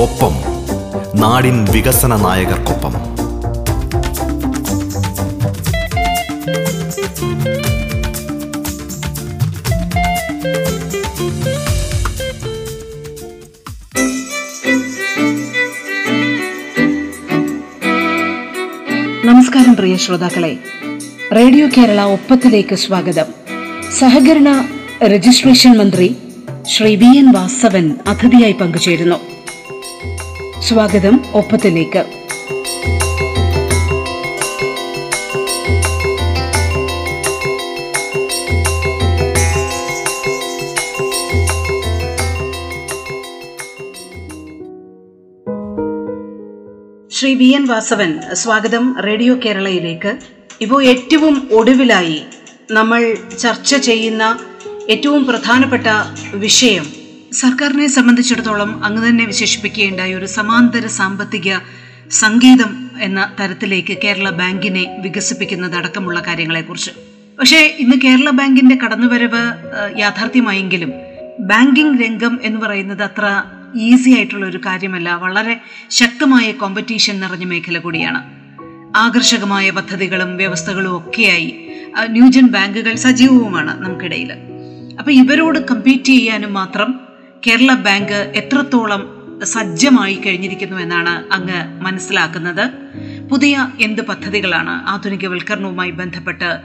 ഒപ്പം നാടിൻ വികസന നായകർക്കൊപ്പം. നമസ്കാരം പ്രിയ ശ്രോതാക്കളെ. റേഡിയോ കേരള ഒപ്പത്തിലേക്ക് സ്വാഗതം. സഹകരണ രജിസ്ട്രേഷൻ മന്ത്രി ശ്രീ വി എൻ വാസവൻ അതിഥിയായി പങ്കുചേരുന്നു. സ്വാഗതം ഒപ്പത്തിലേക്ക്. ശ്രീ വി എൻ വാസവൻ സ്വാഗതം റേഡിയോ കേരളയിലേക്ക്. ഇപ്പോൾ ഏറ്റവും ഒടുവിലായി നമ്മൾ ചർച്ച ചെയ്യുന്ന ഏറ്റവും പ്രധാനപ്പെട്ട വിഷയം. സർക്കാരിനെ സംബന്ധിച്ചിടത്തോളം അങ്ങ് തന്നെ വിശേഷിപ്പിക്കുകയുണ്ടായ ഒരു സമാന്തര സാമ്പത്തിക സംഗീതം എന്ന തരത്തിലേക്ക് കേരള ബാങ്കിനെ വികസിപ്പിക്കുന്നതടക്കമുള്ള കാര്യങ്ങളെക്കുറിച്ച്. പക്ഷേ ഇന്ന് കേരള ബാങ്കിന്റെ കടന്നുവരവ് യാഥാർത്ഥ്യമായെങ്കിലും ബാങ്കിംഗ് രംഗം എന്ന് പറയുന്നത് അത്ര ഈസി ആയിട്ടുള്ള ഒരു കാര്യമല്ല. വളരെ ശക്തമായ കോമ്പറ്റീഷൻ നിറഞ്ഞ മേഖല കൂടിയാണ്. ആകർഷകമായ പദ്ധതികളും വ്യവസ്ഥകളും ഒക്കെയായി ന്യൂജൻ ബാങ്കുകൾ സജീവവുമാണ് നമുക്കിടയിൽ അപ്പൊ ഇവരോട് കമ്പീറ്റ് ചെയ്യാനും മാത്രം കേരള ബാങ്ക് എത്രത്തോളം സജ്ജമായി കഴിഞ്ഞിരിക്കുന്നു എന്നാണ് അങ്ങ് മനസ്സിലാക്കുന്നത്. പുതിയ എന്ത് പദ്ധതികളാണ് ആധുനികവൽക്കരണവുമായി ബന്ധപ്പെട്ട്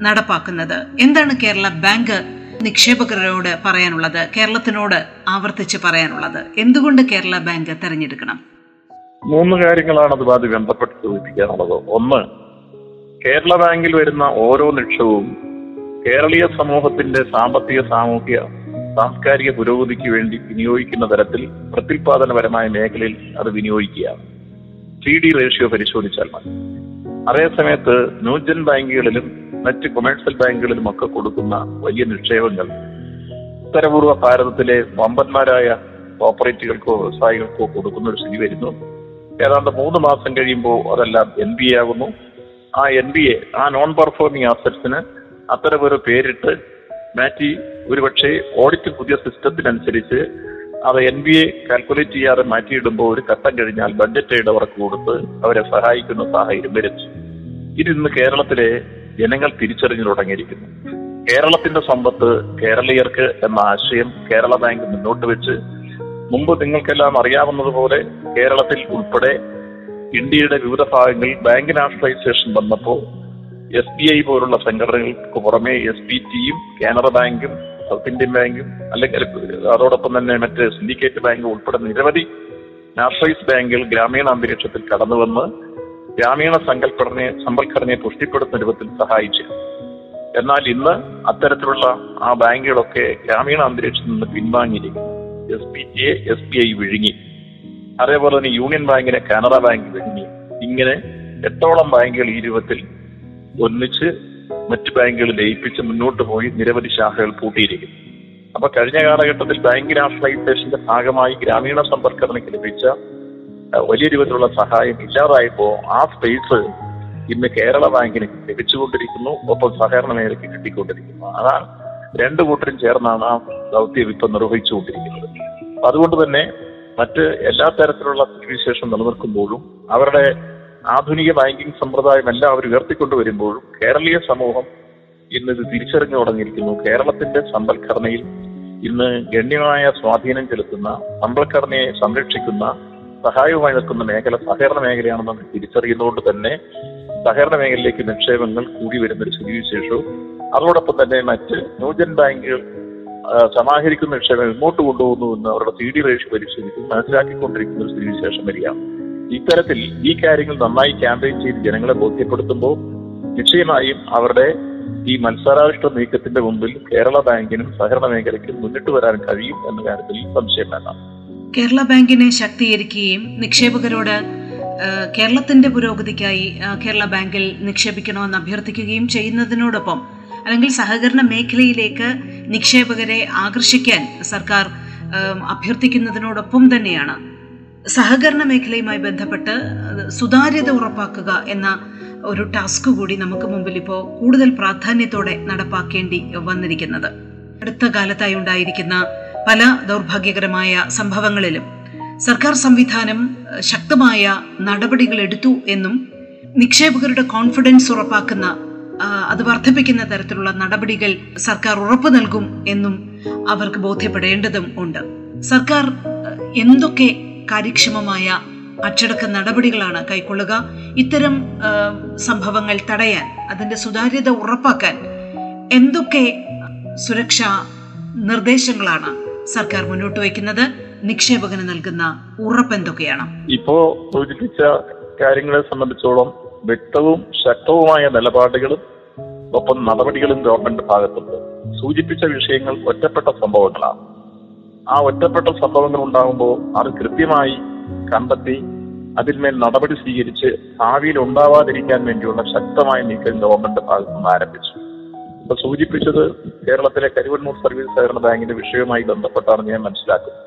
നടപ്പാക്കുന്നത്? എന്താണ് കേരള ബാങ്ക് നിക്ഷേപകരോട് പറയാനുള്ളത്? കേരളത്തിനോട് ആവർത്തിച്ച് പറയാനുള്ളത്? എന്തുകൊണ്ട് കേരള ബാങ്ക് തെരഞ്ഞെടുക്കണം? മൂന്ന് കാര്യങ്ങളാണ് അതുമായി ബന്ധപ്പെട്ട് സൂചിപ്പിക്കാനുള്ളത്. ഒന്ന് കേരള ബാങ്കിൽ വരുന്ന ഓരോ നിക്ഷേപവും കേരളീയ സമൂഹത്തിന്റെ സാമ്പത്തിക സാമൂഹിക സാംസ്കാരിക പുരോഗതിക്ക് വേണ്ടി വിനിയോഗിക്കുന്ന തരത്തിൽ പ്രത്യുൽപാദനപരമായ മേഖലയിൽ അത് വിനിയോഗിക്കുകയാണ്. സി ഡി റേഷ്യോ പരിശോധിച്ചാൽ മതി. അതേസമയത്ത് ന്യൂജൻ ബാങ്കുകളിലും മറ്റ് കൊമേഴ്സ്യൽ ബാങ്കുകളിലും ഒക്കെ കൊടുക്കുന്ന വലിയ നിക്ഷേപങ്ങൾ ഉത്തരപൂർവ ഭാരതത്തിലെ വമ്പന്മാരായ കോപ്പറേറ്റുകൾക്കോ വ്യവസായികൾക്കോ കൊടുക്കുന്ന ഒരു സ്ഥിതി വരുന്നു. ഏതാണ്ട് മൂന്ന് മാസം കഴിയുമ്പോൾ അതെല്ലാം എൻ ബി എ ആകുന്നു. ആ എൻ ബി എ ആ നോൺ പെർഫോമിംഗ് ആസറ്റ്സിന് അത്തരമൊരു പേരിട്ട് മാറ്റി ഒരുപക്ഷെ ഓഡിറ്റ് പുതിയ സിസ്റ്റത്തിനനുസരിച്ച് അത് എൻ ബി എ കാൽക്കുലേറ്റ് ചെയ്യാതെ മാറ്റിയിടുമ്പോൾ ഒരു ഘട്ടം കഴിഞ്ഞാൽ ബഡ്ജറ്റ് എയ്ഡ് അവർക്ക് കൊടുത്ത് അവരെ സഹായിക്കുന്ന സാഹചര്യം വരും. ഇതിന്ന് കേരളത്തിലെ ജനങ്ങൾ തിരിച്ചറിഞ്ഞു തുടങ്ങിയിരിക്കുന്നു. കേരളത്തിന്റെ സമ്പത്ത് കേരളീയർക്ക് എന്ന ആശയം കേരള ബാങ്ക് മുന്നോട്ട് വെച്ച് മുമ്പ് നിങ്ങൾക്കെല്ലാം അറിയാവുന്നതുപോലെ കേരളത്തിൽ ഉൾപ്പെടെ ഇന്ത്യയുടെ വിവിധ ഭാഗങ്ങളിൽ ബാങ്ക് നാഷണലൈസേഷൻ വന്നപ്പോൾ എസ് ബി ഐ പോലുള്ള സംഘടനകൾക്ക് പുറമെ എസ് ബി ടിയും കാനറ ബാങ്കും സൗത്ത് ഇന്ത്യൻ ബാങ്കും അല്ലെങ്കിൽ അതോടൊപ്പം തന്നെ മറ്റ് സിൻഡിക്കേറ്റ് ബാങ്ക് ഉൾപ്പെടെ നിരവധി നാഷണലൈസ് ബാങ്കുകൾ ഗ്രാമീണ അന്തരീക്ഷത്തിൽ കടന്നു വന്ന് ഗ്രാമീണ സങ്കല്പടനെ സമ്പൽഘടനയെ പുഷ്ടിപ്പെടുത്തുന്ന രൂപത്തിൽ സഹായിച്ചു. എന്നാൽ ഇന്ന് അത്തരത്തിലുള്ള ആ ബാങ്കുകളൊക്കെ ഗ്രാമീണ അന്തരീക്ഷത്തിൽ നിന്ന് പിൻവാങ്ങിയിരിക്കുന്നു. S B T S B I വിഴുങ്ങി. അതേപോലെ തന്നെ യൂണിയൻ ബാങ്കിനെ കാനറ ബാങ്ക് വിഴുങ്ങി. ഇങ്ങനെ എത്രോളം ബാങ്കുകൾ ഈ രൂപത്തിൽ ഒന്നിച്ച് മറ്റ് ബാങ്കുകൾ ലയിപ്പിച്ച് മുന്നോട്ട് പോയി നിരവധി ശാഖകൾ പൂട്ടിയിരിക്കുന്നു. അപ്പൊ കഴിഞ്ഞ കാലഘട്ടത്തിൽ ബാങ്ക് നാഷണലൈസേഷന്റെ ഭാഗമായി ഗ്രാമീണ സമ്പർക്കത്തിനൊക്കെ ലഭിച്ച വലിയ രൂപത്തിലുള്ള സഹായം ഇല്ലാതായപ്പോ ആ സ്പേസ് ഇന്ന് കേരള ബാങ്കിന് ലഭിച്ചുകൊണ്ടിരിക്കുന്നു. ഒപ്പം സഹകരണ മേഖലയ്ക്ക് കിട്ടിക്കൊണ്ടിരിക്കുന്നു. അതാണ് രണ്ടു കൂട്ടരും ചേർന്നാണ് ആ ദൗത്യം ഇപ്പൊ നിർവഹിച്ചുകൊണ്ടിരിക്കുന്നത്. അതുകൊണ്ട് തന്നെ മറ്റ് എല്ലാ തരത്തിലുള്ള സ്ഥിതിവിശേഷം നിലനിൽക്കുമ്പോഴും അവരുടെ ആധുനിക ബാങ്കിംഗ് സമ്പ്രദായം എല്ലാം അവർ ഉയർത്തിക്കൊണ്ടുവരുമ്പോഴും കേരളീയ സമൂഹം ഇന്ന് ഇത് തിരിച്ചറിഞ്ഞു തുടങ്ങിയിരിക്കുന്നു. കേരളത്തിന്റെ സമ്പൽഘടനയിൽ ഇന്ന് ഗണ്യമായ സ്വാധീനം ചെലുത്തുന്ന സമ്പൽഘടനയെ സംരക്ഷിക്കുന്ന സഹായവുമായി നിൽക്കുന്ന മേഖല സഹകരണ മേഖലയാണെന്ന് നമ്മൾ തിരിച്ചറിയുന്നതുകൊണ്ട് തന്നെ സഹകരണ മേഖലയിലേക്ക് നിക്ഷേപങ്ങൾ കൂടി വരുന്ന ഒരു സ്ഥിതിവിശേഷവും അതോടൊപ്പം തന്നെ മറ്റ് ന്യൂജൻ ബാങ്കുകൾ സമാഹരിക്കുന്ന നിക്ഷേപം ഇങ്ങോട്ട് കൊണ്ടുപോകുന്നു എന്ന് അവരുടെ സി ഡി റേഷ്യോ പരിശോധിക്കും മനസ്സിലാക്കിക്കൊണ്ടിരിക്കുന്ന ഒരു സ്ഥിതിവിശേഷം വരികയാണ്. ഇത്തരത്തിൽ ഈ കാര്യങ്ങൾ നന്നായി ക്യാമ്പയിൻ ചെയ്ത് ജനങ്ങളെ ബോധ്യപ്പെടുത്തുമ്പോൾ നിശ്ചയമായും അവരുടെ ഈ മത്സരാവിഷ്ട നീക്കത്തിന്റെ മുമ്പിൽ കേരള ബാങ്കിനും സഹകരണ മേഖലയ്ക്കും മുന്നിട്ട് വരാൻ കഴിയും എന്ന കാര്യത്തിൽ സംശയം വേണ്ട. കേരള ബാങ്കിനെ ശക്തീകരിക്കുകയും നിക്ഷേപകരോട് കേരളത്തിന്റെ പുരോഗതിക്കായി കേരള ബാങ്കിൽ നിക്ഷേപിക്കണമെന്ന് അഭ്യർത്ഥിക്കുകയും ചെയ്യുന്നതിനോടൊപ്പം അല്ലെങ്കിൽ സഹകരണ മേഖലയിലേക്ക് നിക്ഷേപകരെ ആകർഷിക്കാൻ സർക്കാർ അഭ്യർത്ഥിക്കുന്നതിനോടൊപ്പം തന്നെയാണ് സഹകരണ മേഖലയുമായി ബന്ധപ്പെട്ട് സുതാര്യത ഉറപ്പാക്കുക എന്ന ഒരു ടാസ്ക് കൂടി നമുക്ക് മുമ്പിൽ ഇപ്പോൾ കൂടുതൽ പ്രാധാന്യത്തോടെ നടപ്പാക്കേണ്ടി വന്നിരിക്കുന്നത്. അടുത്ത കാലത്തായി ഉണ്ടായിരിക്കുന്ന പല ദൗർഭാഗ്യകരമായ സംഭവങ്ങളിലും സർക്കാർ സംവിധാനം ശക്തമായ നടപടികൾ എടുത്തു എന്നും നിക്ഷേപകരുടെ കോൺഫിഡൻസ് ഉറപ്പാക്കുന്ന അത് വർദ്ധിപ്പിക്കുന്ന തരത്തിലുള്ള നടപടികൾ സർക്കാർ ഉറപ്പു നൽകും എന്നും അവർക്ക് ബോധ്യപ്പെടേണ്ടതും ഉണ്ട്. സർക്കാർ എന്തൊക്കെ കാര്യക്ഷമമായ അച്ചടക്ക നടപടികളാണ് കൈക്കൊള്ളുക. ഇത്തരം സംഭവങ്ങൾ തടയാൻ അതിന്റെ സുതാര്യത ഉറപ്പാക്കാൻ എന്തൊക്കെ സുരക്ഷാ നിർദ്ദേശങ്ങളാണ് സർക്കാർ മുന്നോട്ട് വയ്ക്കുന്നത്? നിക്ഷേപകന് നൽകുന്ന ഉറപ്പ് എന്തൊക്കെയാണ്? ഇപ്പോ സൂചിപ്പിച്ച കാര്യങ്ങളെ സംബന്ധിച്ചോളം വ്യക്തവും ശക്തവുമായ നിലപാടുകളും ഒപ്പം നടപടികളും ഗവൺമെന്റ് ഭാഗത്തുണ്ട്. സൂചിപ്പിച്ച വിഷയങ്ങൾ ഒറ്റപ്പെട്ട സംഭവങ്ങളാണ്. ആ ഒറ്റപ്പെട്ട സംഭവങ്ങൾ ഉണ്ടാകുമ്പോൾ അത് കൃത്യമായി കണ്ടെത്തി അതിന്മേൽ നടപടി സ്വീകരിച്ച് ഭാവിയിൽ ഉണ്ടാവാതിരിക്കാൻ വേണ്ടിയുള്ള ശക്തമായ നീക്കം ഗവൺമെന്റ് ഭാഗത്തു നിന്ന് ആരംഭിച്ചു. ഇപ്പൊ സൂചിപ്പിച്ചത് കേരളത്തിലെ കരുവന്നൂർ സർവീസ് സഹകരണ ബാങ്കിന്റെ വിഷയവുമായി ബന്ധപ്പെട്ടാണ് ഞാൻ മനസ്സിലാക്കുന്നത്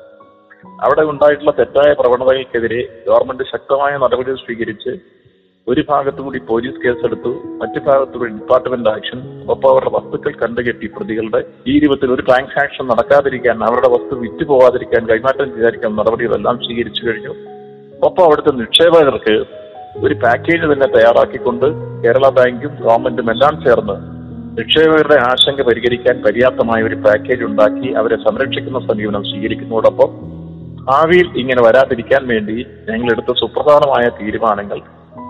അവിടെ ഉണ്ടായിട്ടുള്ള തെറ്റായ പ്രവണതകൾക്കെതിരെ ഗവൺമെന്റ് ശക്തമായ നടപടികൾ സ്വീകരിച്ച് ഒരു ഭാഗത്തു കൂടി പോലീസ് കേസെടുത്തു മറ്റു ഭാഗത്തുകൂടി ഡിപ്പാർട്ട്മെന്റ് ആക്ഷൻ ഒപ്പം അവരുടെ വസ്തുക്കൾ കണ്ടുകെട്ടി പ്രതികളുടെ ഈ രൂപത്തിൽ ഒരു ട്രാൻസാക്ഷൻ നടക്കാതിരിക്കാൻ അവരുടെ വസ്തു വിറ്റ് പോവാതിരിക്കാൻ കൈമാറ്റം ചെയ്യാതിരിക്കാൻ നടപടികളെല്ലാം സ്വീകരിച്ചു കഴിഞ്ഞു. ഒപ്പം അവിടുത്തെ നിക്ഷേപകർക്ക് ഒരു പാക്കേജ് തന്നെ തയ്യാറാക്കിക്കൊണ്ട് കേരള ബാങ്കും ഗവൺമെന്റും എല്ലാം ചേർന്ന് നിക്ഷേപകരുടെ ആശങ്ക പരിഹരിക്കാൻ പര്യാപ്തമായ ഒരു പാക്കേജ് ഉണ്ടാക്കി അവരെ സംരക്ഷിക്കുന്ന സമീപനം സ്വീകരിക്കുന്നതോടൊപ്പം ഭാവിയിൽ ഇങ്ങനെ വരാതിരിക്കാൻ വേണ്ടി ഞങ്ങൾ എടുത്ത സുപ്രധാനമായ തീരുമാനങ്ങൾ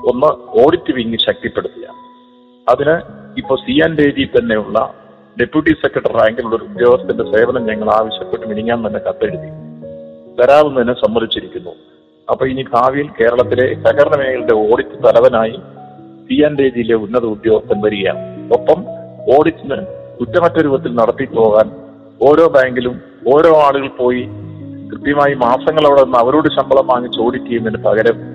ഒന്ന് ഓഡിറ്റ് വിങ് ശക്തിപ്പെടുത്തുക. അതിന് ഇപ്പൊ സി എൻ ഡി തന്നെയുള്ള ഡെപ്യൂട്ടി സെക്രട്ടറി റാങ്കിലുള്ള ഒരു ഉദ്യോഗസ്ഥന്റെ സേവനം ഞങ്ങൾ ആവശ്യപ്പെട്ട് മിനിങ്ങാൻ തന്നെ കത്തെഴുതി. തരാവുന്നതിന് സമ്മതിച്ചിരിക്കുന്നു. അപ്പൊ ഇനി ഭാവിയിൽ കേരളത്തിലെ സഹകരണ മേഖലയുടെ ഓഡിറ്റ് തലവനായി സി ആൻ ജിയിലെ ഉന്നത ഉദ്യോഗസ്ഥൻ വരികയാണ്. ഒപ്പം ഓഡിറ്റിന് കുറ്റമറ്റ രൂപത്തിൽ നടത്തി പോകാൻ ഓരോ ബാങ്കിലും ഓരോ ആളുകൾ പോയി കൃത്യമായി മാസങ്ങൾ അവിടെ നിന്ന് അവരോട് ശമ്പളം വാങ്ങിച്ച് ഓഡിറ്റ് ചെയ്യുന്നതിന് പകരം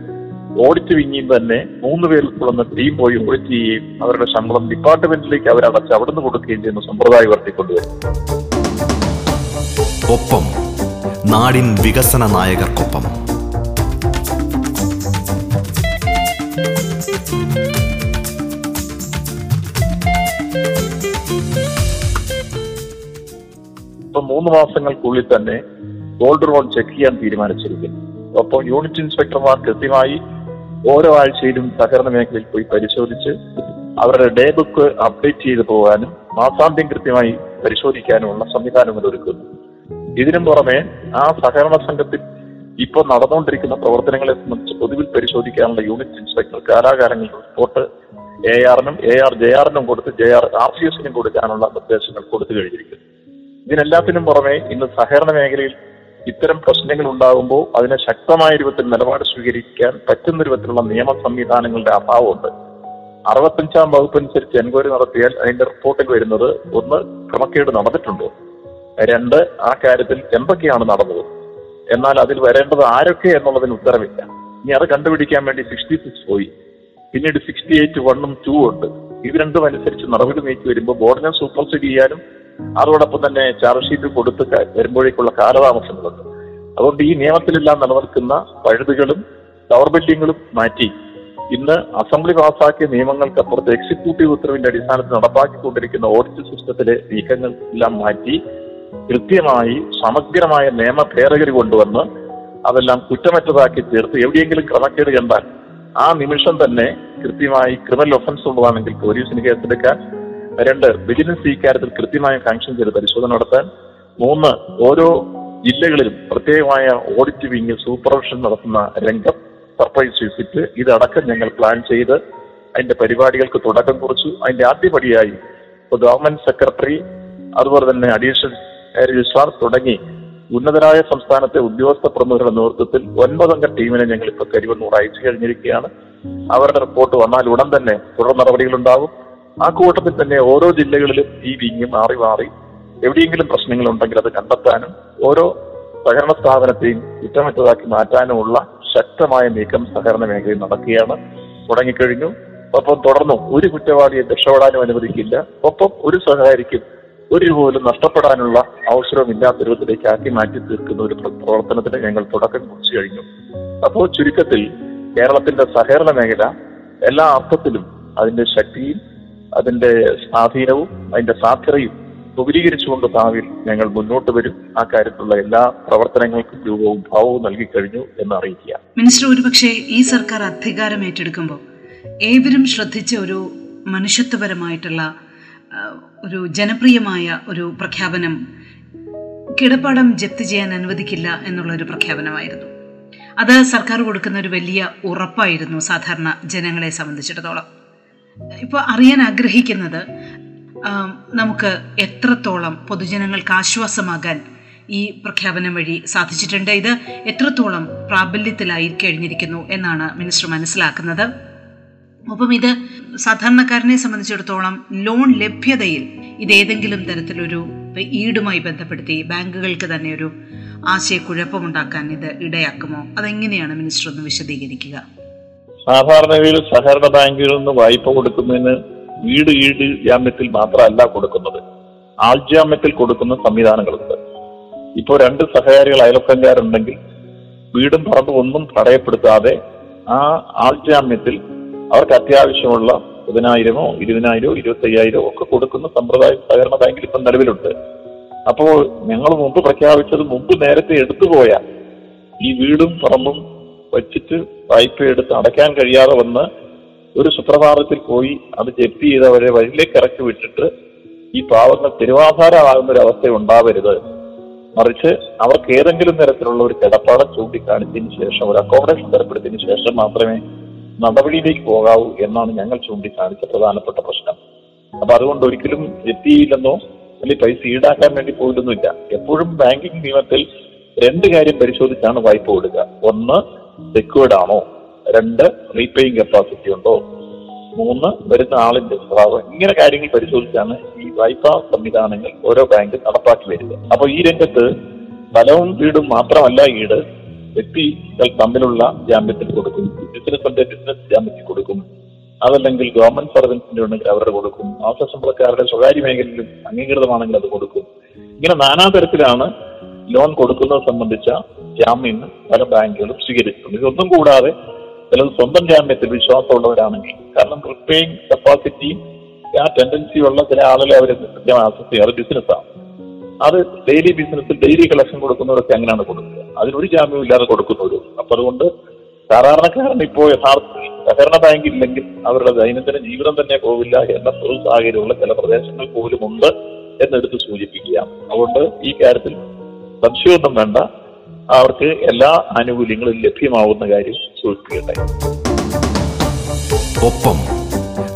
ഓഡിറ്റ് വിങ്ങിയും തന്നെ മൂന്ന് പേരിൽ കൊള്ളുന്ന ടീം പോയി ഓഡിറ്റ് ചെയ്യുകയും അവരുടെ ശമ്പളം ഡിപ്പാർട്ട്മെന്റിലേക്ക് അവരടച്ച് അവിടുന്ന് കൊടുക്കുകയും ചെയ്യുന്ന സമ്പ്രദായം വർത്തിക്കൊണ്ടുവരും ഒപ്പം നാടിൻ വികസന നായകർക്കൊപ്പം. ഇപ്പൊ മൂന്ന് മാസങ്ങൾക്കുള്ളിൽ തന്നെ ഗോൾഡ് ലോൺ ചെക്ക് ചെയ്യാൻ തീരുമാനിച്ചിരിക്കുന്നു. അപ്പോൾ യൂണിറ്റ് ഇൻസ്പെക്ടർമാർ കൃത്യമായി ഓരോ ആഴ്ചയിലും സഹകരണ മേഖലയിൽ പോയി പരിശോധിച്ച് അവരുടെ ഡേ ബുക്ക് അപ്ഡേറ്റ് ചെയ്തു പോകാനും മാസാന്ത്യം കൃത്യമായി പരിശോധിക്കാനുമുള്ള സംവിധാനങ്ങൾ ഒരുക്കുന്നു ഇതിനും പുറമെ ആ സഹകരണ സംഘത്തിൽ ഇപ്പോൾ നടന്നുകൊണ്ടിരിക്കുന്ന പ്രവർത്തനങ്ങളെ സംബന്ധിച്ച് പൊതുവിൽ പരിശോധിക്കാനുള്ള യൂണിറ്റ് ഇൻസ്പെക്ടർ കാലാകാലങ്ങളിൽ റിപ്പോർട്ട് എ ആറിനും എ ആർ ജെ ആറിനും കൊടുത്ത് ജെ ആർ ആർ സി എസിനും കൊടുക്കാനുള്ള നിർദ്ദേശങ്ങൾ കൊടുത്തു കഴിഞ്ഞിരിക്കുന്നു. ഇതിനെല്ലാത്തിനും പുറമെ ഇന്ന് സഹകരണ മേഖലയിൽ ഇത്തരം പ്രശ്നങ്ങൾ ഉണ്ടാകുമ്പോൾ അതിനെ ശക്തമായ രൂപത്തിൽ നിലപാട് സ്വീകരിക്കാൻ പറ്റുന്ന രൂപത്തിലുള്ള നിയമ സംവിധാനങ്ങളുടെ അഭാവമുണ്ട്. അറുപത്തഞ്ചാം വകുപ്പ് അനുസരിച്ച് എൻക്വയറി നടത്തിയാൽ അതിന്റെ റിപ്പോർട്ടിൽ വരുന്നത് ഒന്ന് ക്രമക്കേട് നടന്നിട്ടുണ്ടോ. രണ്ട് ആ കാര്യത്തിൽ എന്തൊക്കെയാണ് നടന്നത്? എന്നാൽ അതിൽ വരേണ്ടത് ആരൊക്കെ എന്നുള്ളതിന് ഉത്തരവില്ല ഇനി അത് കണ്ടുപിടിക്കാൻ വേണ്ടി സിക്സ്റ്റി സിക്സ് പോയി. പിന്നീട് സിക്സ്റ്റി എയ്റ്റ് വണ്ണും ടൂ ഉണ്ട്. ഇത് രണ്ടും അനുസരിച്ച് നടപടി നീക്കി വരുമ്പോൾ ബോർഡിനെ സൂപ്പർസീഡ് ചെയ്യാനും അതോടൊപ്പം തന്നെ ചാർജ് ഷീറ്റ് കൊടുത്ത് വരുമ്പോഴേക്കുള്ള കാലതാമസങ്ങളുണ്ട്. അതുകൊണ്ട് ഈ നിയമത്തിലെല്ലാം നിലനിൽക്കുന്ന പഴുതുകളും ദൗർബല്യങ്ങളും മാറ്റി ഇന്ന് അസംബ്ലി പാസാക്കിയ നിയമങ്ങൾക്കപ്പുറത്ത് എക്സിക്യൂട്ടീവ് ഉത്തരവിന്റെ അടിസ്ഥാനത്തിൽ നടപ്പാക്കിക്കൊണ്ടിരിക്കുന്ന ഓഡിറ്റ് സിസ്റ്റത്തിലെ നീക്കങ്ങൾ എല്ലാം മാറ്റി കൃത്യമായി സമഗ്രമായ നിയമ ഭേദഗതി കൊണ്ടുവന്ന് അതെല്ലാം കുറ്റമറ്റതാക്കി തീർത്ത് എവിടെയെങ്കിലും ക്രമക്കേട് കണ്ടാൽ ആ നിമിഷം തന്നെ കൃത്യമായി ക്രിമിനൽ ഒഫൻസ് ഉള്ളതാണെങ്കിൽ പോലീസിന് കേസെടുക്കാൻ രണ്ട് വിജിലൻസ് ഇക്കാര്യത്തിൽ കൃത്യമായ സാങ്ഷൻ ചെയ്ത് പരിശോധന നടത്താൻ. മൂന്ന് ഓരോ ജില്ലകളിലും പ്രത്യേകമായ ഓഡിറ്റ് വിങ് സൂപ്പർവിഷൻ നടത്തുന്ന രംഗം സർപ്രൈസ് വിസിറ്റ് ഇതടക്കം ഞങ്ങൾ പ്ലാൻ ചെയ്ത് അതിന്റെ പരിപാടികൾക്ക് തുടക്കം കുറിച്ചു. അതിന്റെ ആദ്യപടിയായി ഗവൺമെന്റ് സെക്രട്ടറി അതുപോലെ തന്നെ അഡീഷണൽ രജിസ്ട്രാർ തുടങ്ങി ഉന്നതരായ സംസ്ഥാനത്തെ ഉദ്യോഗസ്ഥ പ്രമുഖരുടെ നേതൃത്വത്തിൽ ഒൻപതംഗ ടീമിനെ ഞങ്ങൾ ഇപ്പോൾ കരിവന്നൂർ അയച്ചു കഴിഞ്ഞിരിക്കുകയാണ്. അവരുടെ റിപ്പോർട്ട് വന്നാൽ ഉടൻ തന്നെ തുടർ നടപടികളുണ്ടാകും. ആ കൂട്ടത്തിൽ തന്നെ ഓരോ ജില്ലകളിലും ഈ വിങ്ങും മാറി മാറി എവിടെയെങ്കിലും പ്രശ്നങ്ങൾ ഉണ്ടെങ്കിൽ അത് കണ്ടെത്താനും ഓരോ സഹകരണ സ്ഥാപനത്തെയും കുറ്റമറ്റതാക്കി മാറ്റാനുമുള്ള ശക്തമായ നീക്കം സഹകരണ മേഖലയിൽ നടക്കുകയാണ്. തുടങ്ങിക്കഴിഞ്ഞു. ഒപ്പം തുടർന്നും ഒരു കുറ്റവാളിയെ രക്ഷപ്പെടാനും അനുവദിക്കില്ല. ഒപ്പം ഒരു സഹകാരിക്കും ഒരു പോലും നഷ്ടപ്പെടാനുള്ള അവസരമില്ലാത്ത രൂപത്തിലേക്ക് ആക്കി മാറ്റി തീർക്കുന്ന ഒരു പ്ര- പ്രവർത്തനത്തിന് ഞങ്ങൾ തുടക്കം കുറിച്ചു കഴിഞ്ഞു. അപ്പോൾ ചുരുക്കത്തിൽ കേരളത്തിന്റെ സഹകരണ മേഖല എല്ലാ അർത്ഥത്തിലും അതിന്റെ ശക്തിയും അതിന്റെ സ്വാധീനവും അതിന്റെ സാധ്യതയും വിപുലീകരിച്ചുകൊണ്ട് ഭാവിയിൽ ഞങ്ങൾ മുന്നോട്ട് വരും. ആ കാര്യത്തിലുള്ള എല്ലാ പ്രവർത്തനങ്ങൾക്കും രൂപവും ഭാവവും നൽകി കഴിഞ്ഞു എന്ന് അറിയിക്കുക. മിനിസ്റ്റർ ഒരുപക്ഷെ ഈ സർക്കാർ അധികാരം ഏറ്റെടുക്കുമ്പോൾ ഏവരും ശ്രദ്ധിച്ച ഒരു മനുഷ്യത്വപരമായിട്ടുള്ള ഒരു ജനപ്രിയമായ ഒരു പ്രഖ്യാപനം കിടപ്പാടം ജപ്തി ചെയ്യാൻ അനുവദിക്കില്ല എന്നുള്ള ഒരു പ്രഖ്യാപനമായിരുന്നു. അത് സർക്കാർ കൊടുക്കുന്ന ഒരു വലിയ ഉറപ്പായിരുന്നു സാധാരണ ജനങ്ങളെ സംബന്ധിച്ചിടത്തോളം. ഇപ്പോൾ അറിയാൻ ആഗ്രഹിക്കുന്നത് നമുക്ക് എത്രത്തോളം പൊതുജനങ്ങൾക്ക് ആശ്വാസമാകാൻ ഈ പ്രഖ്യാപനം വഴി സാധിച്ചിട്ടുണ്ട്? ഇത് എത്രത്തോളം പ്രാബല്യത്തിലായി കഴിഞ്ഞിരിക്കുന്നു എന്നാണ് മിനിസ്റ്റർ മനസ്സിലാക്കുന്നത്. ഒപ്പം ഇത് സാധാരണക്കാരനെ സംബന്ധിച്ചിടത്തോളം ലോൺ ലഭ്യതയിൽ ഇത് ഏതെങ്കിലും തരത്തിലൊരു ഈടുമായി ബന്ധപ്പെടുത്തി ബാങ്കുകൾക്ക് തന്നെ ഒരു ആശയക്കുഴപ്പമുണ്ടാക്കാൻ ഇത് ഇടയാക്കുമോ? അതെങ്ങനെയാണ് മിനിസ്റ്റർ ഒന്ന് വിശദീകരിക്കുക? സാധാരണഗതിയിൽ സഹകരണ ബാങ്കുകളിൽ നിന്ന് വായ്പ കൊടുക്കുന്നതിന് വീട് ഈട് ജാമ്യത്തിൽ മാത്രമല്ല കൊടുക്കുന്നത്. ആൾജാമ്യത്തിൽ കൊടുക്കുന്ന സംവിധാനങ്ങളുണ്ട്. ഇപ്പോൾ രണ്ട് സഹകാരികൾ അയൽവക്കംകാരുണ്ടെങ്കിൽ വീടും പറമ്പും ഒന്നും തടയപ്പെടുത്താതെ ആ ആൾജാമ്യത്തിൽ അവർക്ക് അത്യാവശ്യമുള്ള പതിനായിരമോ ഇരുപതിനായിരമോ ഇരുപത്തയ്യായിരമോ ഒക്കെ കൊടുക്കുന്ന സമ്പ്രദായം സഹകരണ ബാങ്കിൽ ഇപ്പം നിലവിലുണ്ട്. അപ്പോൾ ഞങ്ങൾ മുമ്പ് പ്രഖ്യാപിച്ചത് മുമ്പ് നേരത്തെ എടുത്തുപോയ ഈ വീടും പറമ്പും വച്ചിട്ട് വായ്പ എടുത്ത് അടയ്ക്കാൻ കഴിയാതെ വന്ന് ഒരു സുപ്രഭാതത്തിൽ പോയി അത് ജപ്തി ചെയ്തവരെ വഴിയിലേക്ക് ഇറക്കി വിട്ടിട്ട് ഈ പാവങ്ങൾ തിരുവാധാരമാകുന്ന ഒരു അവസ്ഥ ഉണ്ടാവരുത്. മറിച്ച് അവർക്ക് ഏതെങ്കിലും തരത്തിലുള്ള ഒരു കിടപ്പാടം ചൂണ്ടിക്കാണിച്ചതിന് ശേഷം ഒരു അക്കോമഡേഷൻ തരപ്പെടുത്തിയതിനു ശേഷം മാത്രമേ നടപടിയിലേക്ക് പോകാവൂ എന്നാണ് ഞങ്ങൾ ചൂണ്ടിക്കാണിച്ച പ്രധാനപ്പെട്ട പ്രശ്നം. അപ്പൊ അതുകൊണ്ട് ഒരിക്കലും ജപ്തി ചെയ്യില്ലെന്നോ അല്ലെങ്കിൽ പൈസ ഈടാക്കാൻ വേണ്ടി പോയിട്ടൊന്നുമില്ല. എപ്പോഴും ബാങ്കിങ് നിയമത്തിൽ രണ്ട് കാര്യം പരിശോധിച്ചാണ് വായ്പ കൊടുക്കുക. ഒന്ന് സെക്യൂർഡ് ആണോ? രണ്ട് റീപേയിങ് കപ്പാസിറ്റി ഉണ്ടോ? മൂന്ന് വരുന്ന ആളിന്റെ സ്വഭാവം. ഇങ്ങനെ കാര്യങ്ങൾ പരിശോധിച്ചാണ് ഈ വായ്പാ സംവിധാനങ്ങൾ ഓരോ ബാങ്ക് നടപ്പാക്കി വരുന്നത് അപ്പോൾ ഈ രംഗത്ത് സ്ഥലവും വീടും മാത്രമല്ല ഈട് വ്യക്തികൾ തമ്മിലുള്ള ജാമ്യത്തിൽ കൊടുക്കും. ബിസിനസിന്റെ ബിസിനസ് ജാമ്യത്തിൽ കൊടുക്കും. അതല്ലെങ്കിൽ ഗവൺമെന്റ് സർവൻസിന്റെ ഉണ്ടെങ്കിൽ അവരുടെ കൊടുക്കും. ആവശ്യ സമ്പളക്കാരുടെ സ്വകാര്യ മേഖലയിലും അംഗീകൃതമാണെങ്കിൽ അത് കൊടുക്കും. ഇങ്ങനെ നാനാതരത്തിലാണ് ലോൺ കൊടുക്കുന്നത് സംബന്ധിച്ച ജാമ്യം പല ബാങ്കുകളും സ്വീകരിച്ചിട്ടുണ്ട്. ഇതൊന്നും കൂടാതെ ചിലത് സ്വന്തം ജാമ്യത്തിൽ വിശ്വാസമുള്ളവരാണെങ്കിൽ കാരണം റിപ്പേയിങ് കപ്പാസിറ്റിയും ആ ടെൻഡൻസി ഉള്ള ചില ആളുകളെ അവർ ചെയ്യുക അത് ബിസിനസ്സാണ് അത് ഡെയിലി ബിസിനസ്സിൽ ഡെയിലി കളക്ഷൻ കൊടുക്കുന്നവരൊക്കെ അങ്ങനെയാണ് കൊടുക്കുക. അതിനൊരു ജാമ്യം ഇല്ലാതെ കൊടുക്കുന്നവരും. അപ്പൊ അതുകൊണ്ട് സാധാരണക്കാരൻ ഇപ്പോൾ യഥാർത്ഥത്തിൽ സഹകരണ ബാങ്ക് ഇല്ലെങ്കിൽ അവരുടെ ദൈനംദിന ജീവിതം തന്നെ പോവില്ല എന്ന സാഹചര്യമുള്ള ചില പ്രദേശങ്ങൾ പോലും ഉണ്ട് എന്നെടുത്ത് സൂചിപ്പിക്കുക അതുകൊണ്ട് ഈ കാര്യത്തിൽ സംശയമൊന്നും വേണ്ട. അവർക്ക് എല്ലാ ആനുകൂല്യങ്ങളും ലഭ്യമാവുന്ന കാര്യം സൂചിപ്പിക്കട്ടെ ഒപ്പം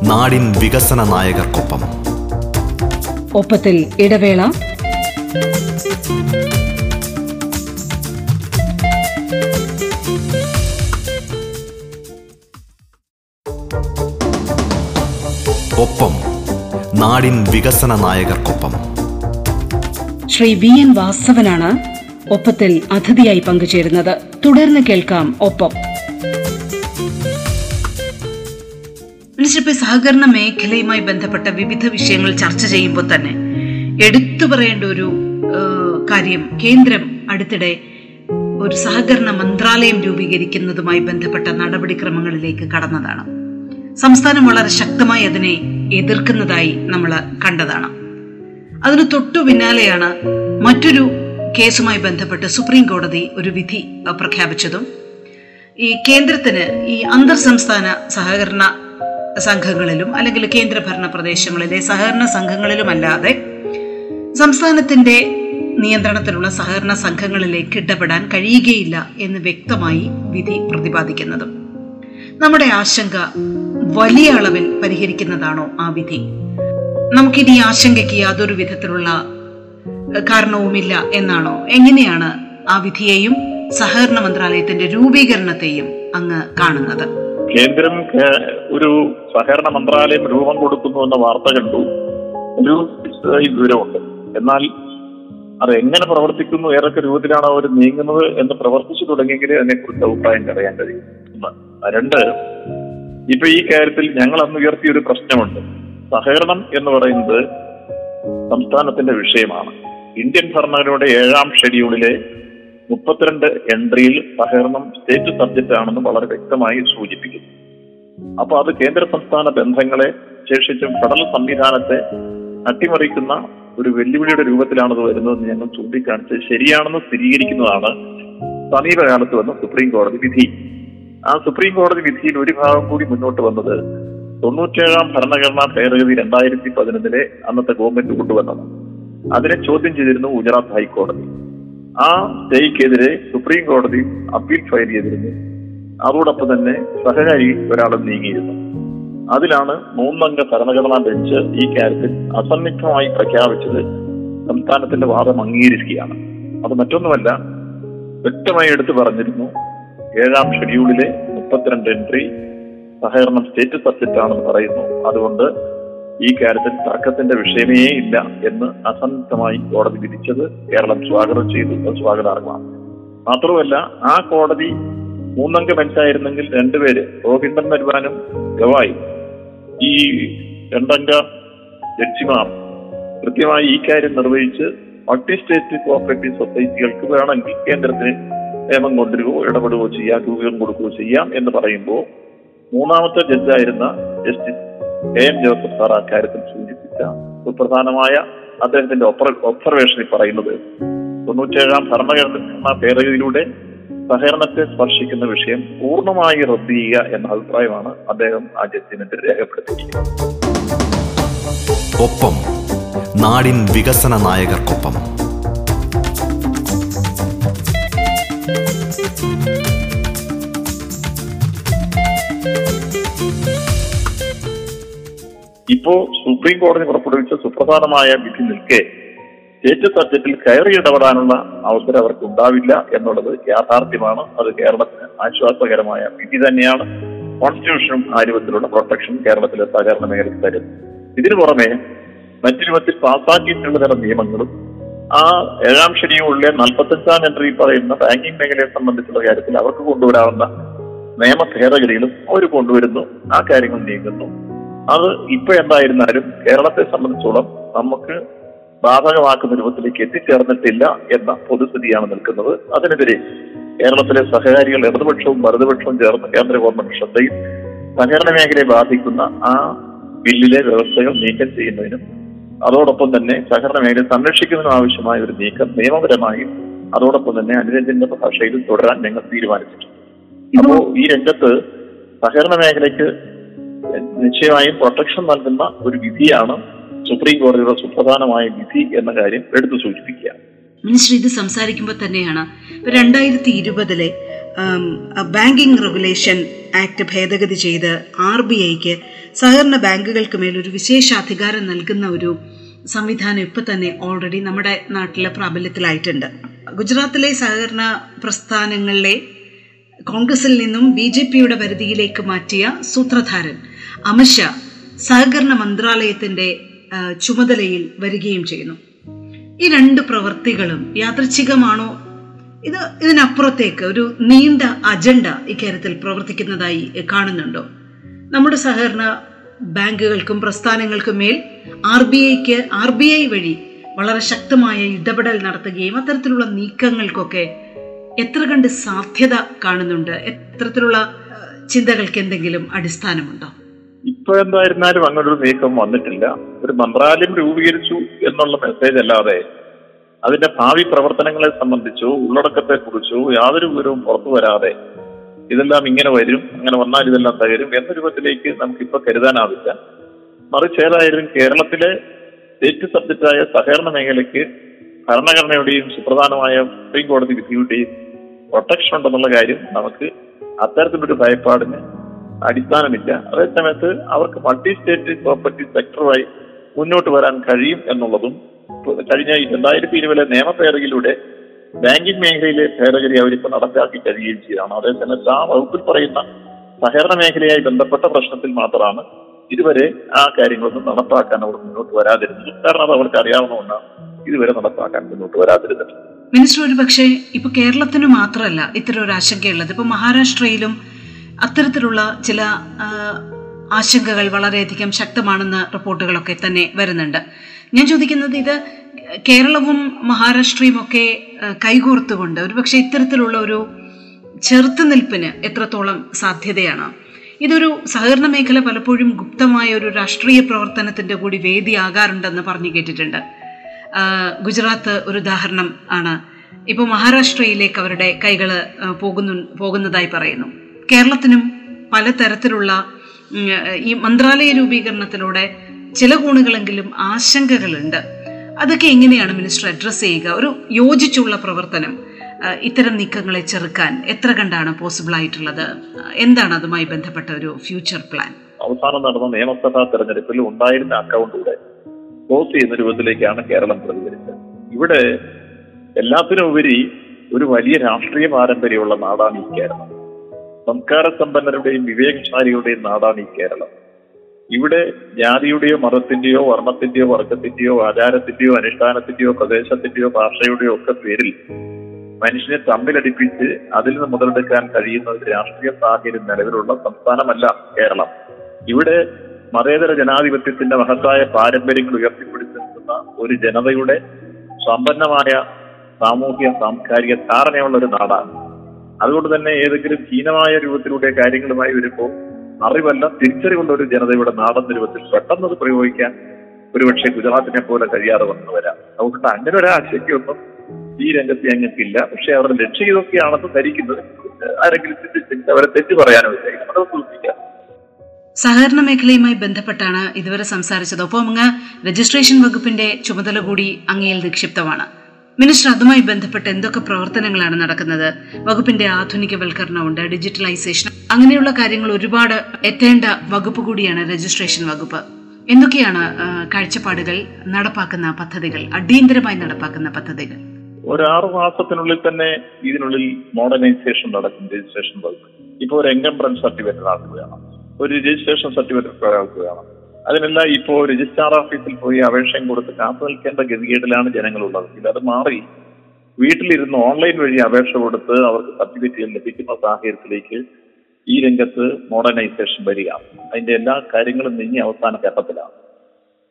നാടിൻ വികസന നായകർക്കൊപ്പം. ഒപ്പത്തിൽ ഇടവേള. ഒപ്പം നാടിൻ വികസന നായകർക്കൊപ്പം. ശ്രീ വി എൻ വാസവനാണ് ഒപ്പത്തിൽ അതിഥിയായി പങ്കുചേരുന്നത്. തുടർന്ന് കേൾക്കാം ഒപ്പം. ഇപ്പൊ സഹകരണ മേഖലയുമായി ബന്ധപ്പെട്ട വിവിധ വിഷയങ്ങൾ ചർച്ച ചെയ്യുമ്പോൾ തന്നെ എടുത്തു പറയേണ്ട ഒരു കാര്യം കേന്ദ്രം അടുത്തിടെ ഒരു സഹകരണ മന്ത്രാലയം രൂപീകരിക്കുന്നതുമായി ബന്ധപ്പെട്ട നടപടിക്രമങ്ങളിലേക്ക് കടന്നതാണ്. സംസ്ഥാനം വളരെ ശക്തമായി അതിനെ എതിർക്കുന്നതായി നമ്മൾ കണ്ടതാണ്. അതിന് തൊട്ടു പിന്നാലെയാണ് മറ്റൊരു കേസുമായി ബന്ധപ്പെട്ട് സുപ്രീം കോടതി ഒരു വിധി പ്രഖ്യാപിച്ചതും. ഈ കേന്ദ്രത്തിന് ഈ അന്തർ സംസ്ഥാന സഹകരണ സംഘങ്ങളിലും അല്ലെങ്കിൽ കേന്ദ്രഭരണ പ്രദേശങ്ങളിലെ സഹകരണ സംഘങ്ങളിലുമല്ലാതെ സംസ്ഥാനത്തിന്റെ നിയന്ത്രണത്തിലുള്ള സഹകരണ സംഘങ്ങളിലേക്ക് ഇടപെടാൻ കഴിയുകയില്ല എന്ന് വ്യക്തമായി വിധി പ്രതിപാദിക്കുന്നതും. നമ്മുടെ ആശങ്ക വലിയ അളവിൽ പരിഹരിക്കുന്നതാണോ ആ വിധി? നമുക്കിനി ആശങ്കയ്ക്ക് യാതൊരു വിധത്തിലുള്ള കാരണവുമില്ല എന്നാണോ? എങ്ങനെയാണ് ആ വിധിയെയും സഹകരണ മന്ത്രാലയത്തിന്റെ രൂപീകരണത്തെയും അങ്ങ് കാണുന്നത്? കേന്ദ്രം ഒരു സഹകരണ മന്ത്രാലയം രൂപം കൊടുക്കുന്നു എന്ന വാർത്ത കണ്ടു. ഒരു വിവരമുണ്ട്. എന്നാൽ അത് എങ്ങനെ പ്രവർത്തിക്കുന്നു ഏതൊക്കെ രൂപത്തിലാണ് അവർ നീങ്ങുന്നത് എന്ന് പ്രവർത്തിച്ചു തുടങ്ങിയെങ്കിൽ അതിനെക്കുറിച്ച് അഭിപ്രായം പറയാൻ കഴിയും. രണ്ട് ഇപ്പൊ ഈ കാര്യത്തിൽ ഞങ്ങൾ അന്ന് ഉയർത്തിയ ഒരു പ്രശ്നമുണ്ട്. സഹകരണം എന്ന് പറയുന്നത് സംസ്ഥാനത്തിന്റെ വിഷയമാണ്. ഇന്ത്യൻ ഭരണഘടനയുടെ ഏഴാം ഷെഡ്യൂളിലെ മുപ്പത്തിരണ്ട് എൻട്രിയിൽ സഹകരണം സ്റ്റേറ്റ് സബ്ജക്റ്റ് ആണെന്ന് വളരെ വ്യക്തമായി സൂചിപ്പിക്കുന്നു. അപ്പൊ അത് കേന്ദ്ര സംസ്ഥാന ബന്ധങ്ങളെ ശേഷിച്ചും ഫെഡറൽ സംവിധാനത്തെ അട്ടിമറിക്കുന്ന ഒരു വെല്ലുവിളിയുടെ രൂപത്തിലാണ് അത് വരുന്നതെന്ന് ഞങ്ങൾ ചൂണ്ടിക്കാണിച്ച് ശരിയാണെന്ന് സ്ഥിരീകരിക്കുന്നതാണ് സമീപകാലത്ത് വന്ന സുപ്രീം കോടതി വിധി. ആ സുപ്രീം കോടതി വിധിയിൽ ഒരു ഭാഗം കൂടി മുന്നോട്ട് വന്നത് തൊണ്ണൂറ്റേഴാം ഭരണഘടനാ ഭേദഗതി രണ്ടായിരത്തി പതിനൊന്നിലെ അന്നത്തെ ഗവൺമെന്റ് കൊണ്ടുവന്നത്. അതിനെ ചോദ്യം ചെയ്തിരുന്നു ഗുജറാത്ത് ഹൈക്കോടതി. ആ സ്റ്റേക്കെതിരെ സുപ്രീം കോടതി അപ്പീൽ ഫയൽ ചെയ്തിരുന്നു. അതോടൊപ്പം തന്നെ സഹകാരി ഒരാളും നീങ്ങിയിരുന്നു. അതിലാണ് മൂന്നംഗ ഭരണഘടനാ ബെഞ്ച് ഈ കാര്യത്തിൽ അസന്നിഗ്ധമായി പ്രഖ്യാപിച്ചത്. സംസ്ഥാനത്തിന്റെ വാദം അംഗീകരിക്കുകയാണ്. അത് മറ്റൊന്നുമല്ല വ്യക്തമായി എടുത്തു പറഞ്ഞിരുന്നു. ഏഴാം ഷെഡ്യൂളിലെ മുപ്പത്തിരണ്ട് എൻട്രി സഹകരണം സ്റ്റേറ്റ് സബ്ജക്റ്റ് ആണെന്ന് പറയുന്നു. അതുകൊണ്ട് ഈ കാര്യത്തിൽ തർക്കത്തിന്റെ വിഷയമേ ഇല്ല എന്ന് അസംയുക്തമായി കോടതി വിധിച്ചത് കേരളം സ്വാഗതം ചെയ്തു. സ്വാഗതാർഹമാണ്. മാത്രമല്ല ആ കോടതി മൂന്നംഗ ബെഞ്ചായിരുന്നെങ്കിൽ രണ്ടുപേര് ഗോവിന്ദൻ നരുവാനും ഗവായി. ഈ രണ്ടംഗ ജഡ്ജിമാർ കൃത്യമായി ഈ കാര്യം നിർവഹിച്ച് മൾട്ടി സ്റ്റേറ്റ് കോപ്പറേറ്റീവ് സൊസൈറ്റികൾക്ക് വേണമെങ്കിൽ കേന്ദ്രത്തിന് നിയമം കൊണ്ടുവരികയോ ഇടപെടുകയോ ചെയ്യാം രൂപം കൊടുക്കുകയോ ചെയ്യാം എന്ന് പറയുമ്പോൾ മൂന്നാമത്തെ ജഡ്ജായിരുന്ന justice K M Joseph sir ആ കാര്യത്തിൽ സൂചിപ്പിച്ച സുപ്രധാനമായ അദ്ദേഹത്തിന്റെ ഒബ്സർവേഷനിൽ പറയുന്നത് തൊണ്ണൂറ്റേഴാം ഭരണഘടനാ ഭേദഗതിയിലൂടെ സഹകരണത്തെ സ്പർശിക്കുന്ന വിഷയം പൂർണമായി റദ്ദ് ചെയ്യുക എന്ന അഭിപ്രായമാണ് അദ്ദേഹം ആ ജഡ്ജിനെതിരെ രേഖപ്പെടുത്തിയിരിക്കുന്നത്. ഒപ്പം നാടിൻ വികസന നായകർക്കൊപ്പം ഇപ്പോ സുപ്രീം കോടതി പുറപ്പെടുവിച്ച സുപ്രധാനമായ വിധി നിൽക്കെ സ്റ്റേറ്റ് സബ്ജക്റ്റിൽ കയറി ഇടപെടാനുള്ള അവസരം അവർക്ക് ഉണ്ടാവില്ല എന്നുള്ളത് യാഥാർത്ഥ്യമാണ്. അത് കേരളത്തിന് ആശ്വാസകരമായ വിധി തന്നെയാണ്. കോൺസ്റ്റിറ്റ്യൂഷനും ആ രൂപത്തിലുള്ള പ്രൊട്ടക്ഷൻ കേരളത്തിലെ സഹകരണ മേഖലയ്ക്ക് തരും. ഇതിനു പുറമെ മറ്റു രൂപത്തിൽ പാസാക്കിയിട്ടുള്ള തരം നിയമങ്ങളും ആ ഏഴാം ഷെഡ്യൂളിലെ നാൽപ്പത്തഞ്ചാം എൻട്രി പറയുന്ന ബാങ്കിംഗ് മേഖലയെ സംബന്ധിച്ചുള്ള കാര്യത്തിൽ അവർക്ക് കൊണ്ടുവരാവുന്ന നിയമ ഭേദഗതികളും അവർ കൊണ്ടുവരുന്നു. ആ കാര്യങ്ങൾ നീങ്ങുന്നു. അത് ഇപ്പൊ എന്തായിരുന്നാലും കേരളത്തെ സംബന്ധിച്ചോളം നമുക്ക് ബാധകമാക്കുന്ന രൂപത്തിലേക്ക് എത്തിച്ചേർന്നിട്ടില്ല എന്ന പൊതുസ്ഥിതിയാണ് നിൽക്കുന്നത്. അതിനെതിരെ കേരളത്തിലെ സഹകാരികൾ ഇടതുപക്ഷവും വലതുപക്ഷവും ചേർന്ന് കേന്ദ്ര ഗവൺമെന്റ് ശ്രദ്ധയും സഹകരണ മേഖലയെ ബാധിക്കുന്ന ആ ബില്ലിലെ വ്യവസ്ഥകൾ നീക്കം ചെയ്യുന്നതിനും അതോടൊപ്പം തന്നെ സഹകരണ മേഖലയെ സംരക്ഷിക്കുന്നതിനും ആവശ്യമായ ഒരു നീക്കം നിയമപരമായും അതോടൊപ്പം തന്നെ അനുരഞ്ജന്റെ ഭാഷയിൽ തുടരാൻ ഞങ്ങൾ തീരുമാനിച്ചിട്ടുണ്ട്. അപ്പോ ഈ രംഗത്ത് സഹകരണ മേഖലയ്ക്ക് നിശ്ചയമായും പ്രൊട്ടക്ഷൻ നൽകുന്ന ഒരു വിധിയാണ് സുപ്രീം കോടതിയുടെ സുപ്രധാനമായ വിധി എന്ന കാര്യം എടുത്തു സൂചിപ്പിക്കുക. മിനിസ്റ്റർ ഇത് സംസാരിക്കുമ്പോൾ തന്നെയാണ്. രണ്ടായിരത്തി ഇരുപതിലെ ബാങ്കിംഗ് റെഗുലേഷൻ ആക്ട് ഭേദഗതി ചെയ്ത് ആർ ബി ഐക്ക് സഹകരണ ബാങ്കുകൾക്ക് മേൽ ഒരു വിശേഷ അധികാരം നൽകുന്ന ഒരു സംവിധാനം ഇപ്പൊ തന്നെ ഓൾറെഡി നമ്മുടെ നാട്ടിലെ പ്രാബല്യത്തിലായിട്ടുണ്ട്. ഗുജറാത്തിലെ സഹകരണ പ്രസ്ഥാനങ്ങളിലെ കോൺഗ്രസിൽ നിന്നും ബി ജെ പിയുടെ പരിധിയിലേക്ക് മാറ്റിയ സൂത്രധാരൻ അമിത്ഷാ സഹകരണ മന്ത്രാലയത്തിന്റെ ചുമതലയിൽ വരികയും ചെയ്യുന്നു. ഈ രണ്ട് പ്രവൃത്തികളും യാദൃച്ഛികമാണോ? ഇത് ഇതിനപ്പുറത്തേക്ക് ഒരു നീണ്ട അജണ്ട ഇക്കാര്യത്തിൽ പ്രവർത്തിക്കുന്നതായി കാണുന്നുണ്ടോ? നമ്മുടെ സഹകരണ ബാങ്കുകൾക്കും പ്രസ്ഥാനങ്ങൾക്കും മേൽ ആർ ബി ഐക്ക് ആർ ബി ഐ വഴി വളരെ ശക്തമായ ഇടപെടൽ നടത്തുകയും അത്തരത്തിലുള്ള നീക്കങ്ങൾക്കൊക്കെ എത്ര കണ്ട് സാധ്യത കാണുന്നുണ്ട്? എത്തരത്തിലുള്ള ചിന്തകൾക്ക് എന്തെങ്കിലും അടിസ്ഥാനമുണ്ടോ? ഇപ്പൊ എന്തായിരുന്നാലും അങ്ങനെ ഒരു നീക്കം വന്നിട്ടില്ല. ഒരു മന്ത്രാലയം രൂപീകരിച്ചു എന്നുള്ള മെസ്സേജ് അല്ലാതെ അതിന്റെ ഭാവി പ്രവർത്തനങ്ങളെ സംബന്ധിച്ചോ ഉള്ളടക്കത്തെ കുറിച്ചോ യാതൊരു വിവരവും പുറത്തു വരാതെ ഇതെല്ലാം ഇങ്ങനെ വരും അങ്ങനെ വന്നാൽ ഇതെല്ലാം തകരും എന്ന രൂപത്തിലേക്ക് നമുക്ക് നമുക്കിപ്പോ കരുതാനാവില്ല. മറിച്ച് ഏതായാലും കേരളത്തിലെ സ്റ്റേറ്റ് സബ്ജക്റ്റായ സഹകരണ മേഖലയ്ക്ക് ഭരണഘടനയുടെയും സുപ്രധാനമായ സുപ്രീം കോടതി വിധിയുടെയും പ്രൊട്ടക്ഷൻ ഉണ്ടെന്നുള്ള കാര്യം നമുക്ക് അത്തരത്തിലൊരു ഭയപ്പാടിന് അടിസ്ഥാനമില്ല. അതേസമയത്ത് അവർക്ക് മൾട്ടി സ്റ്റേറ്റ് പ്രോപ്പർട്ടി സെക്ടറുമായി മുന്നോട്ട് വരാൻ കഴിയും എന്നുള്ളതും കഴിഞ്ഞ രണ്ടായിരത്തി ഇരുപതിലെ നിയമ ഭേദഗതിയിലൂടെ ബാങ്കിംഗ് മേഖലയിലെ ഭേദഗതി അവരിപ്പോൾ നടപ്പാക്കി കഴിയുകയും ചെയ്താണ് അതേസമയത്ത് ആ വകുപ്പിൽ പറയുന്ന സഹകരണ മേഖലയായി ബന്ധപ്പെട്ട പ്രശ്നത്തിൽ മാത്രമാണ് ഇതുവരെ ആ കാര്യങ്ങളൊന്നും നടപ്പാക്കാൻ അവർ മുന്നോട്ട് വരാതിരുന്നത്. കാരണം അത് അവർക്ക് അറിയാവുന്നതുകൊണ്ടാണ് ഇതുവരെ നടപ്പാക്കാൻ മുന്നോട്ട് വരാതിരുന്നത് മിനിസ്റ്റർ ഒരു പക്ഷേ ഇപ്പൊ കേരളത്തിന് മാത്രമല്ല ഇത്തരം ഒരു ആശങ്കയുള്ളത്. ഇപ്പൊ മഹാരാഷ്ട്രയിലും അത്തരത്തിലുള്ള ചില ആശങ്കകൾ വളരെയധികം ശക്തമാണെന്ന റിപ്പോർട്ടുകളൊക്കെ തന്നെ വരുന്നുണ്ട്. ഞാൻ ചോദിക്കുന്നത് ഇത് കേരളവും മഹാരാഷ്ട്രയും ഒക്കെ കൈകോർത്തുകൊണ്ട് ഒരുപക്ഷെ ഇത്തരത്തിലുള്ള ഒരു ചെറുത്തുനിൽപ്പിന് എത്രത്തോളം സാധ്യതയാണ്? ഇതൊരു സഹകരണ മേഖല പലപ്പോഴും ഗുപ്തമായ ഒരു രാഷ്ട്രീയ പ്രവർത്തനത്തിന്റെ കൂടി വേദിയാകാറുണ്ടെന്ന് പറഞ്ഞു കേട്ടിട്ടുണ്ട്. ഗുജറാത്ത് ഒരു ഉദാഹരണം ആണ്. ഇപ്പോൾ മഹാരാഷ്ട്രയിലേക്ക് അവരുടെ കൈകൾ പോകുന്നു പോകുന്നതായി പറയുന്നു. കേരളത്തിനും പലതരത്തിലുള്ള ഈ മന്ത്രാലയ രൂപീകരണത്തിലൂടെ ചില കോണുകളെങ്കിലും ആശങ്കകളുണ്ട്. അതൊക്കെ എങ്ങനെയാണ് മിനിസ്റ്റർ അഡ്രസ്സ് ചെയ്യുക? ഒരു യോജിച്ചുള്ള പ്രവർത്തനം ഇത്തരം നീക്കങ്ങളെ ചെറുക്കാൻ എത്ര കണ്ടാണ് പോസിബിൾ ആയിട്ടുള്ളത് എന്താണ് അതുമായി ബന്ധപ്പെട്ട ഒരു ഫ്യൂച്ചർ പ്ലാൻ? അവസാനം നടന്ന നിയമസഭാ തെരഞ്ഞെടുപ്പിൽ ഉണ്ടായിരുന്ന അക്കൗണ്ടിലൂടെ ക്ലോസ് ചെയ്യുന്ന രൂപത്തിലേക്കാണ് കേരളം പ്രതികരിച്ചത്. ഇവിടെ എല്ലാത്തിനും ഉപരി ഒരു വലിയ രാഷ്ട്രീയ പാരമ്പര്യമുള്ള നാടാണ് ഈ കേരളം. സംസ്കാര സമ്പന്നരുടെയും വിവേകശാലികളുടെയും നാടാണ് ഈ കേരളം. ഇവിടെ ജാതിയുടെയോ മതത്തിന്റെയോ വർണത്തിന്റെയോ വർഗത്തിന്റെയോ ആചാരത്തിന്റെയോ അനുഷ്ഠാനത്തിന്റെയോ പ്രദേശത്തിന്റെയോ ഭാഷയുടെയോ ഒക്കെ പേരിൽ മനുഷ്യനെ തമ്മിലടിപ്പിച്ച് അതിൽ നിന്ന് മുതലെടുക്കാൻ കഴിയുന്ന ഒരു രാഷ്ട്രീയ സാഹചര്യം നിലവിലുള്ള സംസ്ഥാനമല്ല കേരളം. ഇവിടെ മതേതര ജനാധിപത്യത്തിന്റെ മഹത്തായ പാരമ്പര്യങ്ങൾ ഉയർത്തിപ്പിടിച്ചിരിക്കുന്ന ഒരു ജനതയുടെ സമ്പന്നമായ സാമൂഹ്യ സാംസ്കാരിക ധാരണയുള്ള ഒരു നാടാണ് അതുകൊണ്ട് തന്നെ ഏതെങ്കിലും ഹീനമായ രൂപത്തിലൂടെ കാര്യങ്ങളുമായി വരുമ്പോൾ അറിവല്ല തിരിച്ചറിവുള്ള ഒരു ജനതയുടെ നാടൻ രൂപത്തിൽ പെട്ടെന്ന് അത് പ്രയോഗിക്കാൻ ഒരുപക്ഷെ ഗുജറാത്തിനെ പോലെ കഴിയാതെ വന്നു വരാം. അതുകൊണ്ട് അങ്ങനെ ഒരു ആശയ്ക്കൊന്നും ഈ രംഗത്ത് ഞങ്ങൾക്കില്ല. പക്ഷെ അവരുടെ ലക്ഷ്യം ഇതൊക്കെയാണെന്ന് ധരിക്കുന്നത് ആരെങ്കിലും അവരെ തെറ്റ് പറയാനോ ഇല്ല. സൂചിപ്പിക്കാം സഹകരണ മേഖലയുമായി ബന്ധപ്പെട്ടാണ് ഇതുവരെ സംസാരിച്ചത്. ഒപ്പം അങ്ങ് രജിസ്ട്രേഷൻ വകുപ്പിന്റെ ചുമതല കൂടി അങ്ങയിൽ നിക്ഷിപ്തമാണ്. മിനിസ്റ്റർ അതുമായി ബന്ധപ്പെട്ട് എന്തൊക്കെ പ്രവർത്തനങ്ങളാണ് നടക്കുന്നത്? വകുപ്പിന്റെ ആധുനികവൽക്കരണമുണ്ട് ഡിജിറ്റലൈസേഷൻ. അങ്ങനെയുള്ള കാര്യങ്ങൾ ഒരുപാട് എത്തേണ്ട വകുപ്പ് കൂടിയാണ് രജിസ്ട്രേഷൻ വകുപ്പ്. എന്തൊക്കെയാണ് കാഴ്ചപ്പാടുകൾ നടപ്പാക്കുന്ന പദ്ധതികൾ അടിയന്തരമായി നടപ്പാക്കുന്ന പദ്ധതികൾ? ഒരു ആറു മാസത്തിനുള്ളിൽ തന്നെ ഇതിനുള്ളിൽ മോഡേണൈസേഷൻ നടക്കും രജിസ്ട്രേഷൻ വകുപ്പ്. ഇപ്പോൾ ഒരു എൻകംബ്രൻസ് സർട്ടിഫിക്കറ്റ് ഒരാൾക്ക് വേണം ഒരു രജിസ്ട്രേഷൻ സർട്ടിഫിക്കറ്റ് ഒരാൾക്ക് വേണം അതിനെല്ലാം ഇപ്പോൾ രജിസ്ട്രാർ ഓഫീസിൽ പോയി അപേക്ഷയും കൊടുത്ത് കാത്തു നിൽക്കേണ്ട ഗതികേടിലാണ് ജനങ്ങളുള്ളത്. ഇതത് മാറി. വീട്ടിലിരുന്ന് ഓൺലൈൻ വഴി അപേക്ഷ കൊടുത്ത് അവർക്ക് സർട്ടിഫിക്കറ്റ് ലഭിക്കുന്ന സാഹചര്യത്തിലേക്ക് ഈ രംഗത്ത് മോഡേണൈസേഷൻ വരിക. അതിന്റെ എല്ലാ കാര്യങ്ങളും നീങ്ങി അവസാന ഘട്ടത്തിലാണ്.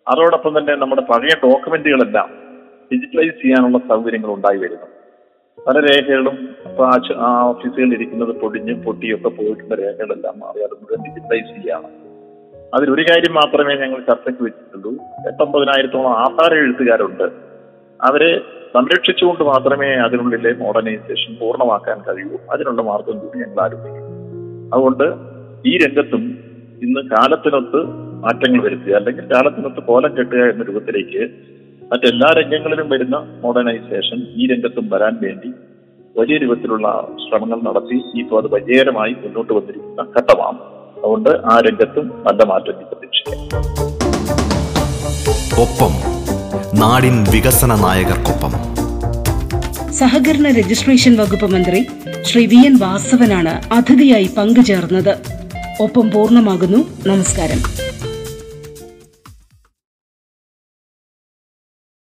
അതോടൊപ്പം തന്നെ നമ്മുടെ പഴയ ഡോക്യുമെന്റുകളെല്ലാം ഡിജിറ്റലൈസ് ചെയ്യാനുള്ള സൗകര്യങ്ങൾ ഉണ്ടായി വരുന്നു. പല രേഖകളും ഇപ്പൊ ആ ഓഫീസുകളിൽ ഇരിക്കുന്നത് പൊടിഞ്ഞും പൊട്ടിയൊക്കെ പോയിട്ടുള്ള രേഖകളെല്ലാം മാറി. അത് മുഴുവൻ ഡിജിറ്റലൈസ് ചെയ്യാണ് അതിലൊരു കാര്യം മാത്രമേ ഞങ്ങൾ ചർച്ചയ്ക്ക് വെച്ചിട്ടുള്ളൂ. എട്ടൊമ്പതിനായിരത്തോളം ആധാര എഴുത്തുകാരുണ്ട്. അവരെ സംരക്ഷിച്ചുകൊണ്ട് മാത്രമേ അതിനുള്ളിലെ മോഡേണൈസേഷൻ പൂർണമാക്കാൻ കഴിയൂ. അതിനുള്ള മാർഗം കൂടി ഞങ്ങൾ ആരംഭിക്കും. അതുകൊണ്ട് ഈ രംഗത്തും ഇന്ന് കാലത്തിനൊത്ത് മാറ്റങ്ങൾ വരുത്തുക അല്ലെങ്കിൽ കാലത്തിനൊത്ത് കോലം കെട്ടുക എന്ന രൂപത്തിലേക്ക് മറ്റെല്ലാ രംഗങ്ങളിലും വരുന്ന മോഡേണൈസേഷൻ ഈ രംഗത്തും വരാൻ വേണ്ടി വലിയ രൂപത്തിലുള്ള ശ്രമങ്ങൾ നടത്തി ഇപ്പോൾ അത് വിജയകരമായി മുന്നോട്ട് വന്നിരിക്കുന്ന ഘട്ടമാണ്. അതുകൊണ്ട് ആ രംഗത്തും നല്ല മാറ്റം പ്രതീക്ഷിക്കാം. ഒപ്പം നാടിൻ വികസന നായകർക്കൊപ്പം. സഹകരണ രജിസ്ട്രേഷൻ വകുപ്പ് മന്ത്രി ശ്രീ വി എൻ വാസവനാണ് അതിഥിയായി പങ്കുചേർന്നത്. ഒപ്പം പൂർണമാകുന്നു. നമസ്കാരം.